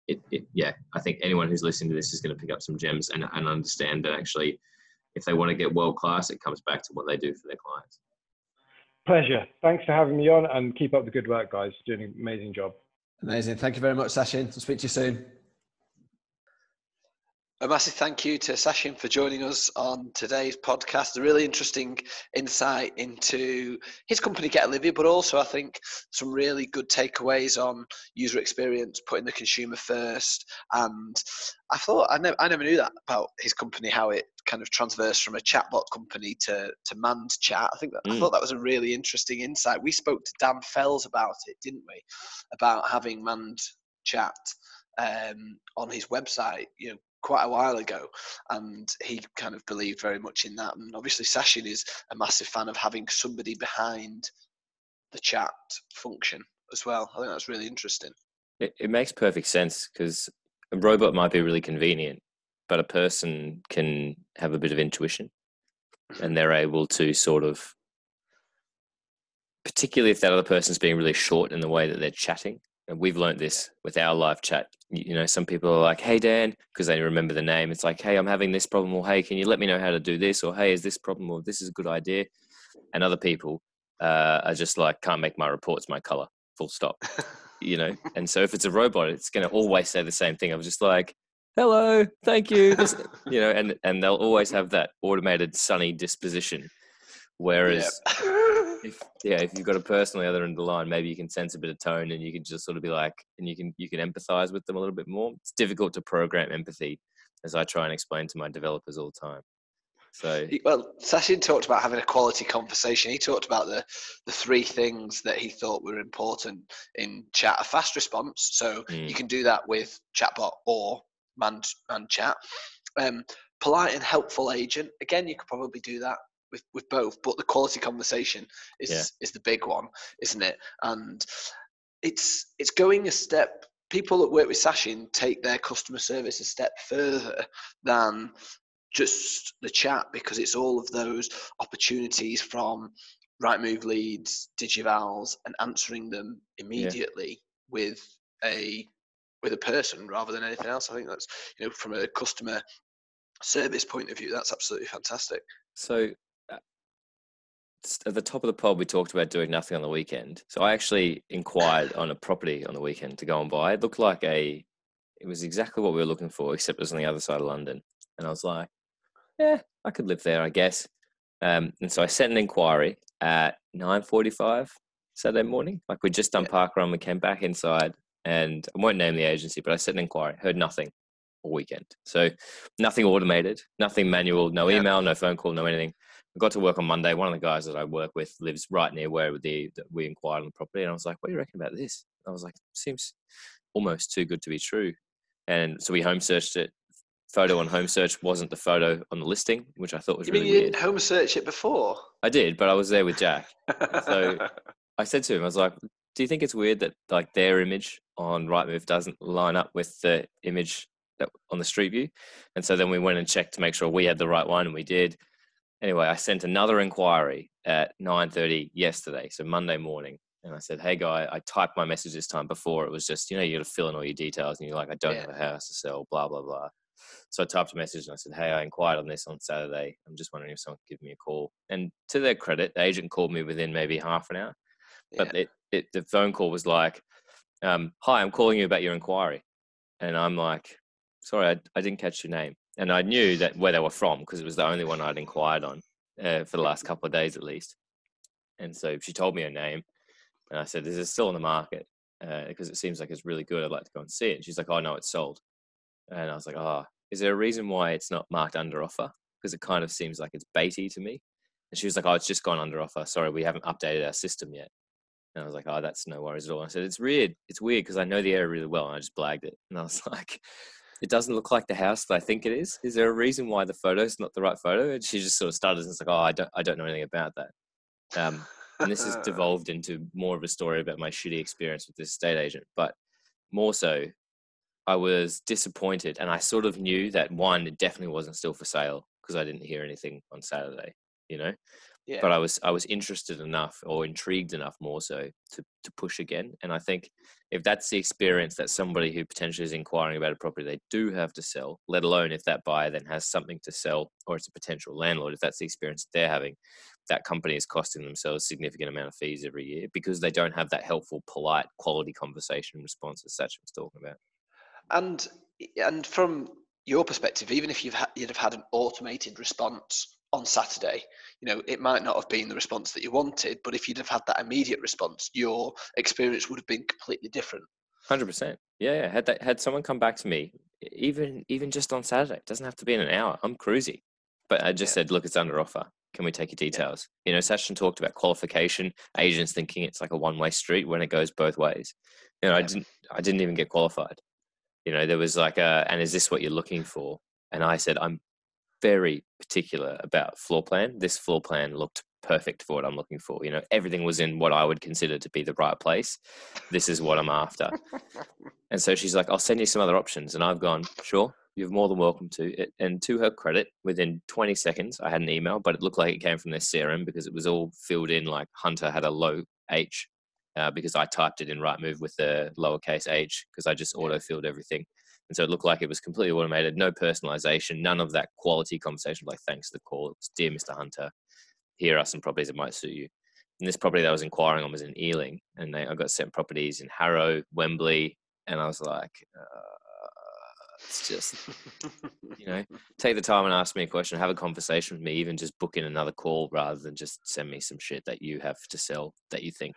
it, it, yeah, I think anyone who's listening to this is going to pick up some gems and, and understand that actually, if they want to get world class, it comes back to what they do for their clients. Pleasure. Thanks for having me on and keep up the good work, guys. Doing an amazing job. Amazing. Thank you very much, Sachin. I'll speak to you soon. A massive thank you to Sachin for joining us on today's podcast. A really interesting insight into his company, Get Olivia, but also I think some really good takeaways on user experience, putting the consumer first. And I thought I never, I never knew that about his company, how it kind of transversed from a chatbot company to to manned chat. I think that, mm. I thought that was a really interesting insight. We spoke to Dan Fells about it, didn't we? About having manned chat um, on his website. You know, quite a while ago, and he kind of believed very much in that. And obviously, Sachin is a massive fan of having somebody behind the chat function as well. I think that's really interesting. It, it makes perfect sense because a robot might be really convenient, but a person can have a bit of intuition, mm-hmm. and they're able to sort of, particularly if that other person's being really short in the way that they're chatting, and we've learned this with our live chat. You know, some people are like, "Hey Dan," because they remember the name. It's like, "Hey, I'm having this problem," or "Hey, can you let me know how to do this?" or "Hey, is this problem?" or "This is a good idea." And other people uh, are just like, "Can't make my reports my color." Full stop. you know, and so if it's a robot, it's going to always say the same thing. I'm just like, "Hello, thank you," this, you know, and and they'll always have that automated sunny disposition. Whereas if yeah, if you've got a person on the other end of the line, maybe you can sense a bit of tone and you can just sort of be like, and you can you can empathize with them a little bit more. It's difficult to program empathy, as I try and explain to my developers all the time. So well, Sachin talked about having a quality conversation. He talked about the the three things that he thought were important in chat: a fast response, so mm. you can do that with chatbot or man man chat. Um, polite and helpful agent. Again, you could probably do that with, with both, but the quality conversation is yeah. is the big one, isn't it? And it's it's going a step. People that work with Sachin take their customer service a step further than just the chat because it's all of those opportunities from Rightmove leads, digivals, and answering them immediately yeah. with a with a person rather than anything else. I think that's you know from a customer service point of view, that's absolutely fantastic. So at the top of the pod, we talked about doing nothing on the weekend. So I actually inquired on a property on the weekend to go and buy. It looked like a, it was exactly what we were looking for, except it was on the other side of London. And I was like, yeah, I could live there, I guess. Um, and so I sent an inquiry at 9.45 Saturday morning. Like we'd just done yeah. park run, we came back inside and I won't name the agency, but I sent an inquiry, heard nothing all weekend. So nothing automated, nothing manual, no yeah. email, no phone call, no anything. I got to work on Monday. One of the guys that I work with lives right near where the, we inquired on the property, and I was like, "What do you reckon about this?" I was like, "Seems almost too good to be true." And so we home searched it. Photo on home search wasn't the photo on the listing, which I thought was you really mean you weird. didn't home search it before? I did, but I was there with Jack. so I said to him, I was like, "Do you think it's weird that like their image on Rightmove doesn't line up with the image that on the Street View?" And so then we went and checked to make sure we had the right one, and we did anyway, I sent another inquiry at 9:30 yesterday, so Monday morning, and I said, "Hey, guy, I typed my message this time. Before it was just, you know, you got to fill in all your details, and you're like, I don't yeah. have a house to sell, blah blah blah." So I typed a message and I said, "Hey, I inquired on this on Saturday. I'm just wondering if someone could give me a call." And to their credit, the agent called me within maybe half an hour, yeah. but it, it the phone call was like, um, "Hi, I'm calling you about your inquiry," and I'm like, "Sorry, I, I didn't catch your name." And I knew that where they were from because it was the only one I'd inquired on uh, for the last couple of days at least. And so she told me her name, and I said, "This "Is still on the market?" Because uh, it seems like it's really good. I'd like to go and see it. And she's like, "Oh no, it's sold." And I was like, "Oh, is there a reason why it's not marked under offer? Because it kind of seems like it's baity to me." And she was like, "Oh, it's just gone under offer. Sorry, we haven't updated our system yet." And I was like, "Oh, that's no worries at all." And I said, "It's weird. It's weird because I know the area really well, and I just blagged it." And I was like, it doesn't look like the house that I think it is. Is there a reason why the photo is not the right photo? And she just sort of started and it's like, oh, I don't, I don't know anything about that. Um, and this has devolved into more of a story about my shitty experience with this estate agent. But more so, I was disappointed, and I sort of knew that one, it definitely wasn't still for sale because I didn't hear anything on Saturday. You know, yeah. But I was I was interested enough or intrigued enough more so to to push again. And I think if that's the experience that somebody who potentially is inquiring about a property they do have to sell, let alone if that buyer then has something to sell or it's a potential landlord, if that's the experience they're having, that company is costing themselves a significant amount of fees every year because they don't have that helpful, polite, quality conversation response that Sachin was talking about. And and from your perspective, even if you've ha- you'd have had an automated response on Saturday, you know, it might not have been the response that you wanted, but if you'd have had that immediate response, your experience would have been completely different. Hundred percent. Yeah, yeah. Had that, had someone come back to me, even even just on Saturday, it doesn't have to be in an hour. I'm cruisy, but I just yeah. said, look, it's under offer. Can we take your details? Yeah. You know, Sachin talked about qualification. Agents thinking it's like a one way street when it goes both ways. You know, yeah. I didn't I didn't even get qualified. You know, there was like a, and is this what you're looking for? And I said, I'm very particular about floor plan. This floor plan looked perfect for what I'm looking for. You know, everything was in what I would consider to be the right place. This is what I'm after. and so she's like, I'll send you some other options. And I've gone, sure, you're more than welcome to. And to her credit, within 20 seconds, I had an email, but it looked like it came from their CRM because it was all filled in like Hunter had a low H. Uh, because I typed it in Rightmove with the lowercase h because I just auto filled everything. And so it looked like it was completely automated, no personalization, none of that quality conversation like, thanks for the call. It was, dear Mr. Hunter, here are some properties that might suit you. And this property that I was inquiring on was in Ealing. And they, I got sent properties in Harrow, Wembley. And I was like, uh, it's just, you know, take the time and ask me a question, have a conversation with me, even just book in another call rather than just send me some shit that you have to sell that you think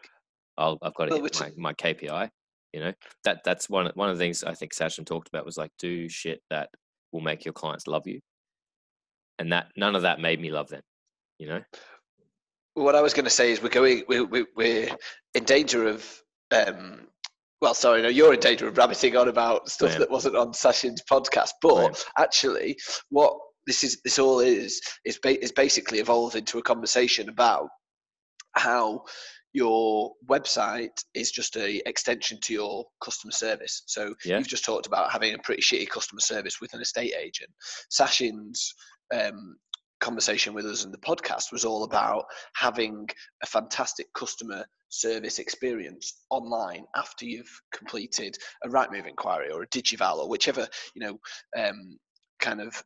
i have got to hit my, my KPI. You know, that that's one one of the things I think Sachin talked about was like do shit that will make your clients love you. and that none of that made me love them. You know. What I was going to say is we're going we, we, we're in danger of um, well, sorry, no, you're in danger of rabbiting on about stuff that wasn't on Sachin's podcast. But actually, what this is, this all is, is, ba- is basically evolved into a conversation about how your website is just a extension to your customer service. So yeah. you've just talked about having a pretty shitty customer service with an estate agent. Sachin's um, conversation with us in the podcast was all about having a fantastic customer service experience online after you've completed a Rightmove inquiry or a Digival or whichever you know um, kind of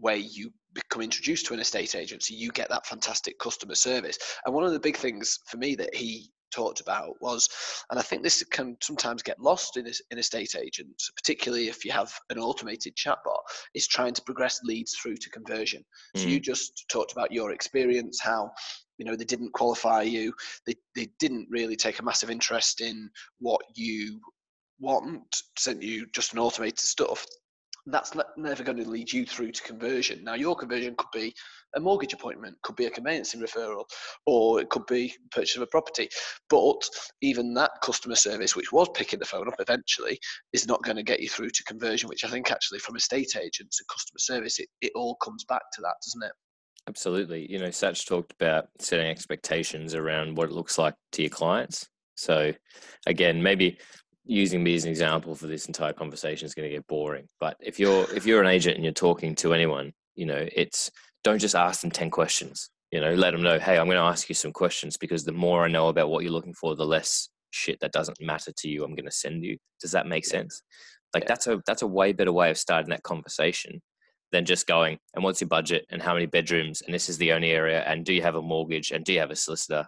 way you become introduced to an estate agency, you get that fantastic customer service. And one of the big things for me that he talked about was, and I think this can sometimes get lost in, in estate agents, particularly if you have an automated chatbot, is trying to progress leads through to conversion. Mm. So you mm. just talked about your experience, how you know they didn't qualify you, they they didn't really take a massive interest in what you want, sent you just an automated stuff that's never going to lead you through to conversion. Now, your conversion could be a mortgage appointment, could be a conveyancing referral, or it could be purchase of a property. But even that customer service, which was picking the phone up eventually, is not going to get you through to conversion, which I think actually from estate agents and customer service, it, it all comes back to that, doesn't it? Absolutely. You know, Sach talked about setting expectations around what it looks like to your clients. So, again, maybe using me as an example for this entire conversation is going to get boring. But if you're if you're an agent and you're talking to anyone, you know, it's don't just ask them ten questions. You know, let them know, hey, I'm going to ask you some questions because the more I know about what you're looking for, the less shit that doesn't matter to you I'm going to send you. Does that make sense? Like yeah. that's a that's a way better way of starting that conversation than just going and what's your budget and how many bedrooms and this is the only area and do you have a mortgage and do you have a solicitor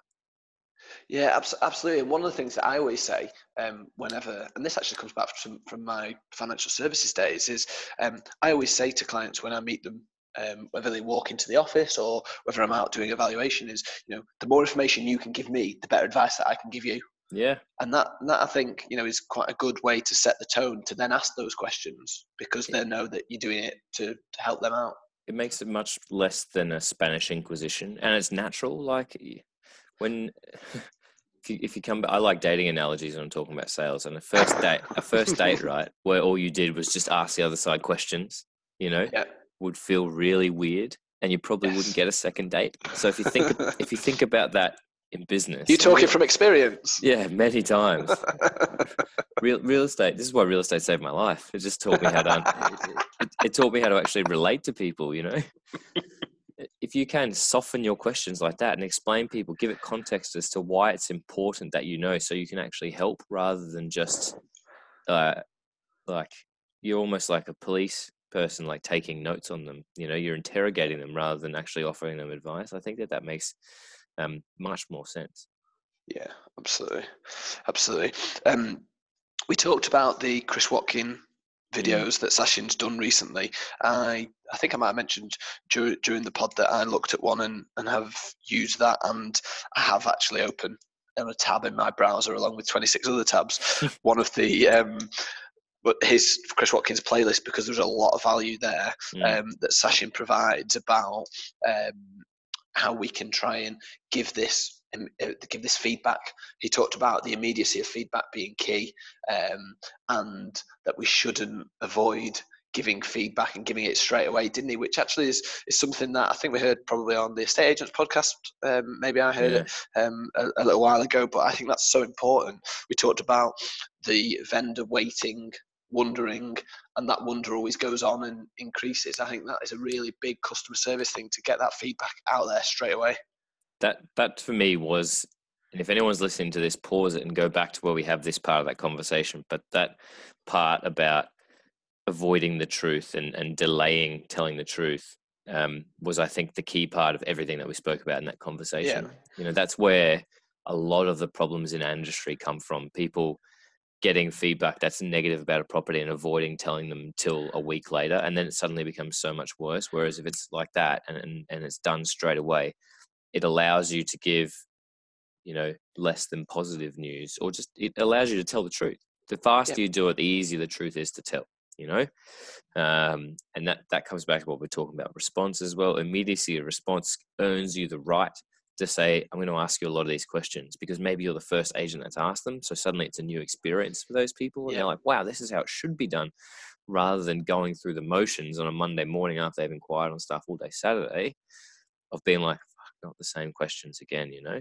yeah, absolutely. And one of the things that I always say, um, whenever, and this actually comes back from from my financial services days, is um, I always say to clients when I meet them, um, whether they walk into the office or whether I'm out doing evaluation, is you know the more information you can give me, the better advice that I can give you. Yeah. And that that I think you know is quite a good way to set the tone to then ask those questions because they know that you're doing it to to help them out. It makes it much less than a Spanish Inquisition, and it's natural. Like when if you, if you come i like dating analogies when i'm talking about sales and a first date a first date right where all you did was just ask the other side questions you know yeah. would feel really weird and you probably yes. wouldn't get a second date. So if you think if you think about that in business you're talking from experience. Yeah many times. Real real estate this is why real estate saved my life. It just taught me how to it, it, it taught me how to actually relate to people you know if you can soften your questions like that and explain people, give it context as to why it's important that you know, so you can actually help rather than just uh, like you're almost like a police person, like taking notes on them. You know, you're interrogating them rather than actually offering them advice. I think that that makes um, much more sense. Yeah, absolutely, absolutely. Um, we talked about the Chris Watkin. Videos that Sachin's done recently. I I think I might have mentioned during, during the pod that I looked at one and, and have used that, and I have actually opened a tab in my browser along with 26 other tabs. one of the um, but his Chris Watkin's playlist because there's a lot of value there mm. um, that Sachin provides about um, how we can try and give this uh, give this feedback. He talked about the immediacy of feedback being key, um, and that we shouldn't avoid giving feedback and giving it straight away, didn't he? Which actually is, is something that I think we heard probably on the estate agents podcast. Um, maybe I heard yeah. it um, a, a, little while ago, but I think that's so important. We talked about the vendor waiting, wondering, and that wonder always goes on and increases. I think that is a really big customer service thing to get that feedback out there straight away that that for me was and if anyone's listening to this pause it and go back to where we have this part of that conversation but that part about avoiding the truth and, and delaying telling the truth um, was i think the key part of everything that we spoke about in that conversation. Yeah. you know that's where a lot of the problems in our industry come from. People getting feedback that's negative about a property and avoiding telling them till a week later and then it suddenly becomes so much worse. Whereas if it's like that and, and, and it's done straight away it allows you to give you know less than positive news or just it allows you to tell the truth the faster yep. you do it the easier the truth is to tell you know um, and that that comes back to what we're talking about response as well immediacy of response earns you the right to say i'm going to ask you a lot of these questions because maybe you're the first agent that's asked them so suddenly it's a new experience for those people and yeah. they're like wow this is how it should be done rather than going through the motions on a monday morning after they've inquired on stuff all day saturday of being like not the same questions again you know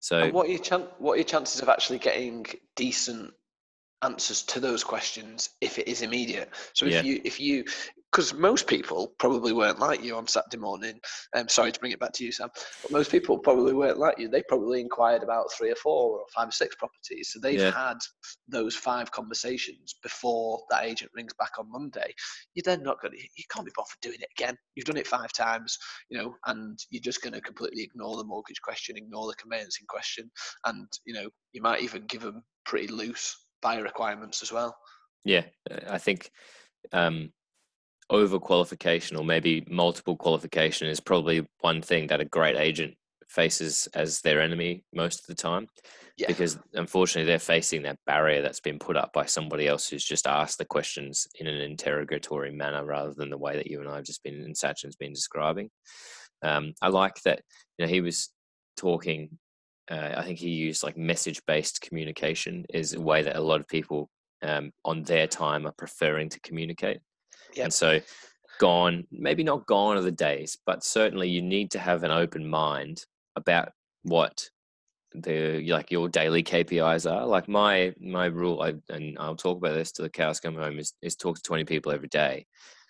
so and what are your chan- what are your chances of actually getting decent answers to those questions if it is immediate. So if yeah. you if you because most people probably weren't like you on Saturday morning. I'm um, sorry to bring it back to you, Sam, but most people probably weren't like you. They probably inquired about three or four or five or six properties. So they've yeah. had those five conversations before that agent rings back on Monday. You're then not going to, you can't be bothered doing it again. You've done it five times, you know, and you're just going to completely ignore the mortgage question, ignore the conveyancing question, and, you know, you might even give them pretty loose buyer requirements as well. Yeah, I think um, over qualification or maybe multiple qualification is probably one thing that a great agent faces as their enemy most of the time. Yeah. Because unfortunately, they're facing that barrier that's been put up by somebody else who's just asked the questions in an interrogatory manner rather than the way that you and I have just been, and Sachin's been describing. Um, I like that, you know, he was talking uh, I think he used like message based communication is a way that a lot of people um, on their time are preferring to communicate. Yep. And so, gone, maybe not gone are the days, but certainly you need to have an open mind about what the like your daily KPIs are. Like my my rule, I, and I'll talk about this till the cows come home, is is talk to twenty people every day.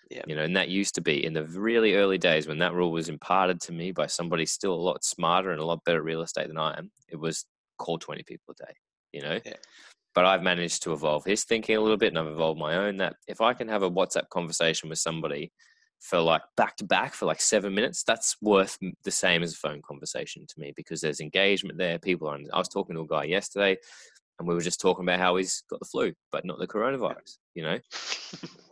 Yeah. You know, and that used to be in the really early days when that rule was imparted to me by somebody still a lot smarter and a lot better real estate than I am. It was call 20 people a day, you know? Yeah. But I've managed to evolve his thinking a little bit and I've evolved my own that if I can have a WhatsApp conversation with somebody for like back to back for like seven minutes, that's worth the same as a phone conversation to me because there's engagement there. People are, I was talking to a guy yesterday and we were just talking about how he's got the flu, but not the coronavirus. You know,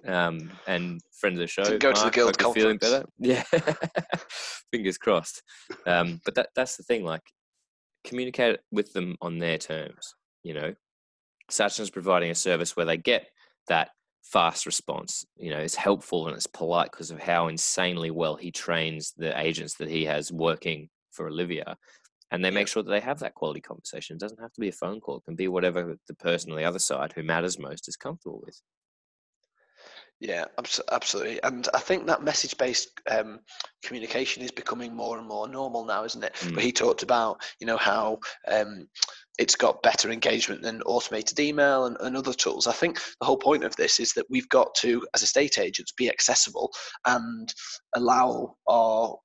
um, and friend of the show, go Mark, to the guild conference. Feeling better? Yeah, fingers crossed. Um, but that that's the thing. Like, communicate with them on their terms. You know, Sachin's providing a service where they get that fast response. You know, it's helpful and it's polite because of how insanely well he trains the agents that he has working for Olivia and they make sure that they have that quality conversation. It doesn't have to be a phone call; it can be whatever the person on the other side who matters most is comfortable with. Yeah, absolutely. And I think that message based um, communication is becoming more and more normal now, isn't it? Mm. But he talked about, you know, how um, it's got better engagement than automated email and, and, other tools. I think the whole point of this is that we've got to, as estate agents, be accessible and allow our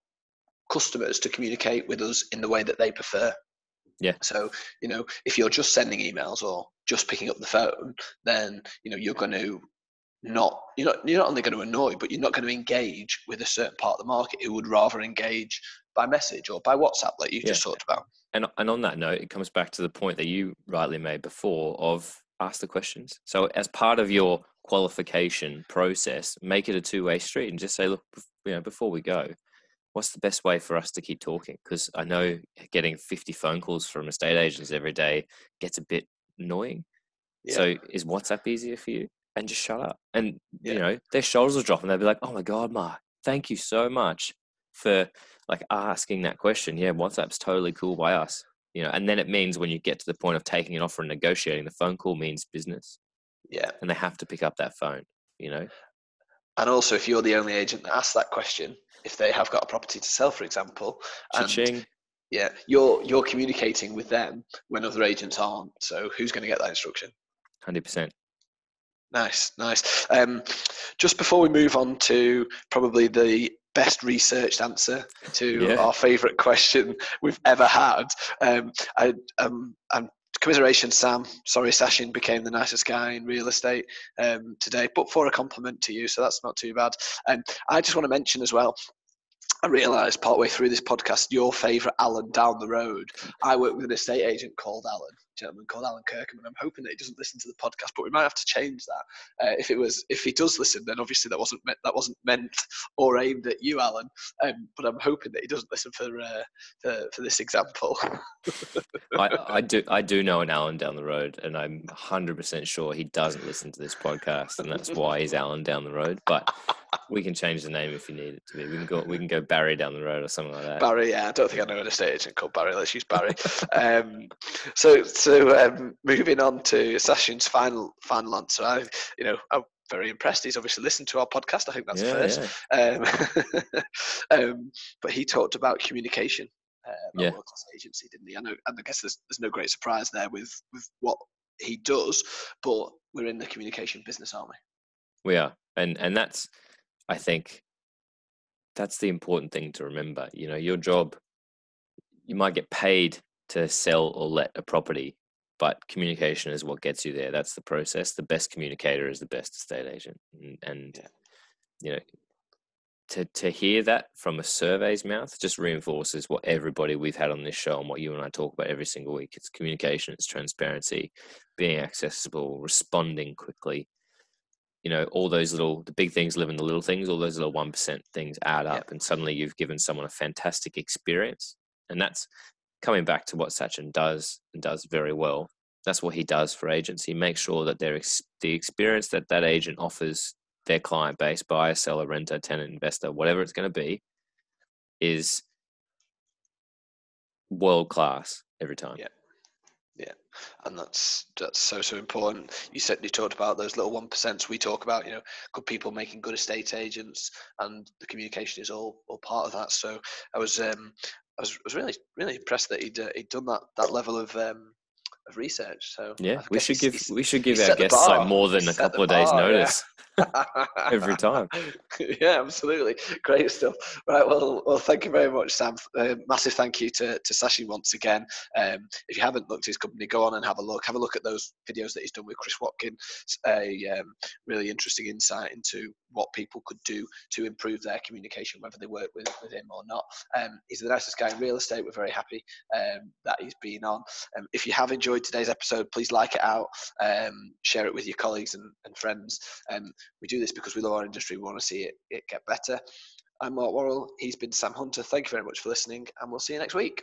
customers to communicate with us in the way that they prefer. Yeah. So, you know, if you're just sending emails or just picking up the phone, then, you know, you're going to not you're not you're not only going to annoy, but you're not going to engage with a certain part of the market who would rather engage by message or by WhatsApp, like you yeah. just talked about. And and on that note, it comes back to the point that you rightly made before of ask the questions. So as part of your qualification process, make it a two way street and just say, look, you know, before we go, what's the best way for us to keep talking? Because I know getting 50 phone calls from estate agents every day gets a bit annoying. Yeah. So is WhatsApp easier for you? And just shut up. And yeah. you know, their shoulders will drop and they'll be like, Oh my God, Mark, thank you so much for like asking that question. Yeah, WhatsApp's totally cool by us. You know, and then it means when you get to the point of taking an offer and negotiating, the phone call means business. Yeah. And they have to pick up that phone, you know. And also, if you're the only agent that asks that question, if they have got a property to sell, for example, and yeah, you're you're communicating with them when other agents aren't. So who's going to get that instruction? Hundred percent. Nice, nice. Um, just before we move on to probably the best researched answer to yeah. our favourite question we've ever had, um, I, um, I'm commiseration, Sam. Sorry, Sachin became the nicest guy in real estate um, today, but for a compliment to you, so that's not too bad. And um, I just want to mention as well. I realised partway through this podcast, your favourite Alan down the road. I work with an estate agent called Alan, gentleman called Alan Kirkham, and I'm hoping that he doesn't listen to the podcast. But we might have to change that. Uh, if it was, if he does listen, then obviously that wasn't meant, that wasn't meant or aimed at you, Alan. Um, but I'm hoping that he doesn't listen for uh, for, for, this example. I, I, do I do know an Alan down the road, and I'm 100 percent sure he doesn't listen to this podcast, and that's why he's Alan down the road. But we can change the name if you need it to be. We can go we can go Barry down the road or something like that. Barry, yeah. I don't think I know an estate agent called Barry. Let's use Barry. um, so so um, moving on to Sachin's final final answer. I you know I'm very impressed. He's obviously listened to our podcast. I think that's yeah, first. Yeah. Um, um, but he talked about communication. Uh, about yeah. world class agency, didn't he? I know, and I guess there's, there's no great surprise there with with what he does, but we're in the communication business, aren't we? We are, and and that's I think that's the important thing to remember. You know, your job, you might get paid to sell or let a property, but communication is what gets you there. That's the process. The best communicator is the best estate agent. And, and yeah. you know, to, to hear that from a survey's mouth just reinforces what everybody we've had on this show and what you and I talk about every single week. It's communication, it's transparency, being accessible, responding quickly, you know all those little the big things live in the little things all those little 1% things add up and suddenly you've given someone a fantastic experience and that's coming back to what Sachin does and does very well that's what he does for agents he makes sure that their the experience that that agent offers their client base buyer seller renter tenant investor whatever it's going to be is world class every time yeah yeah, and that's that's so so important. You certainly talked about those little one percents we talk about. You know, good people making good estate agents, and the communication is all all part of that. So I was um I was, was really really impressed that he'd uh, he'd done that that level of um of research. So yeah, we should give we should give our guests like more than a couple of days' notice. Yeah. every time. yeah, absolutely. Great stuff. Right. Well, well, thank you very much, Sam. Uh, massive thank you to, to Sashi once again. Um, if you haven't looked at his company, go on and have a look. Have a look at those videos that he's done with Chris Watkin. A um, really interesting insight into what people could do to improve their communication, whether they work with, with him or not. Um, he's the nicest guy in real estate. We're very happy um, that he's been on. Um, if you have enjoyed today's episode, please like it out, um, share it with your colleagues and, and friends. Um, we do this because we love our industry. We want to see it, it get better. I'm Mark Worrell. He's been Sam Hunter. Thank you very much for listening, and we'll see you next week.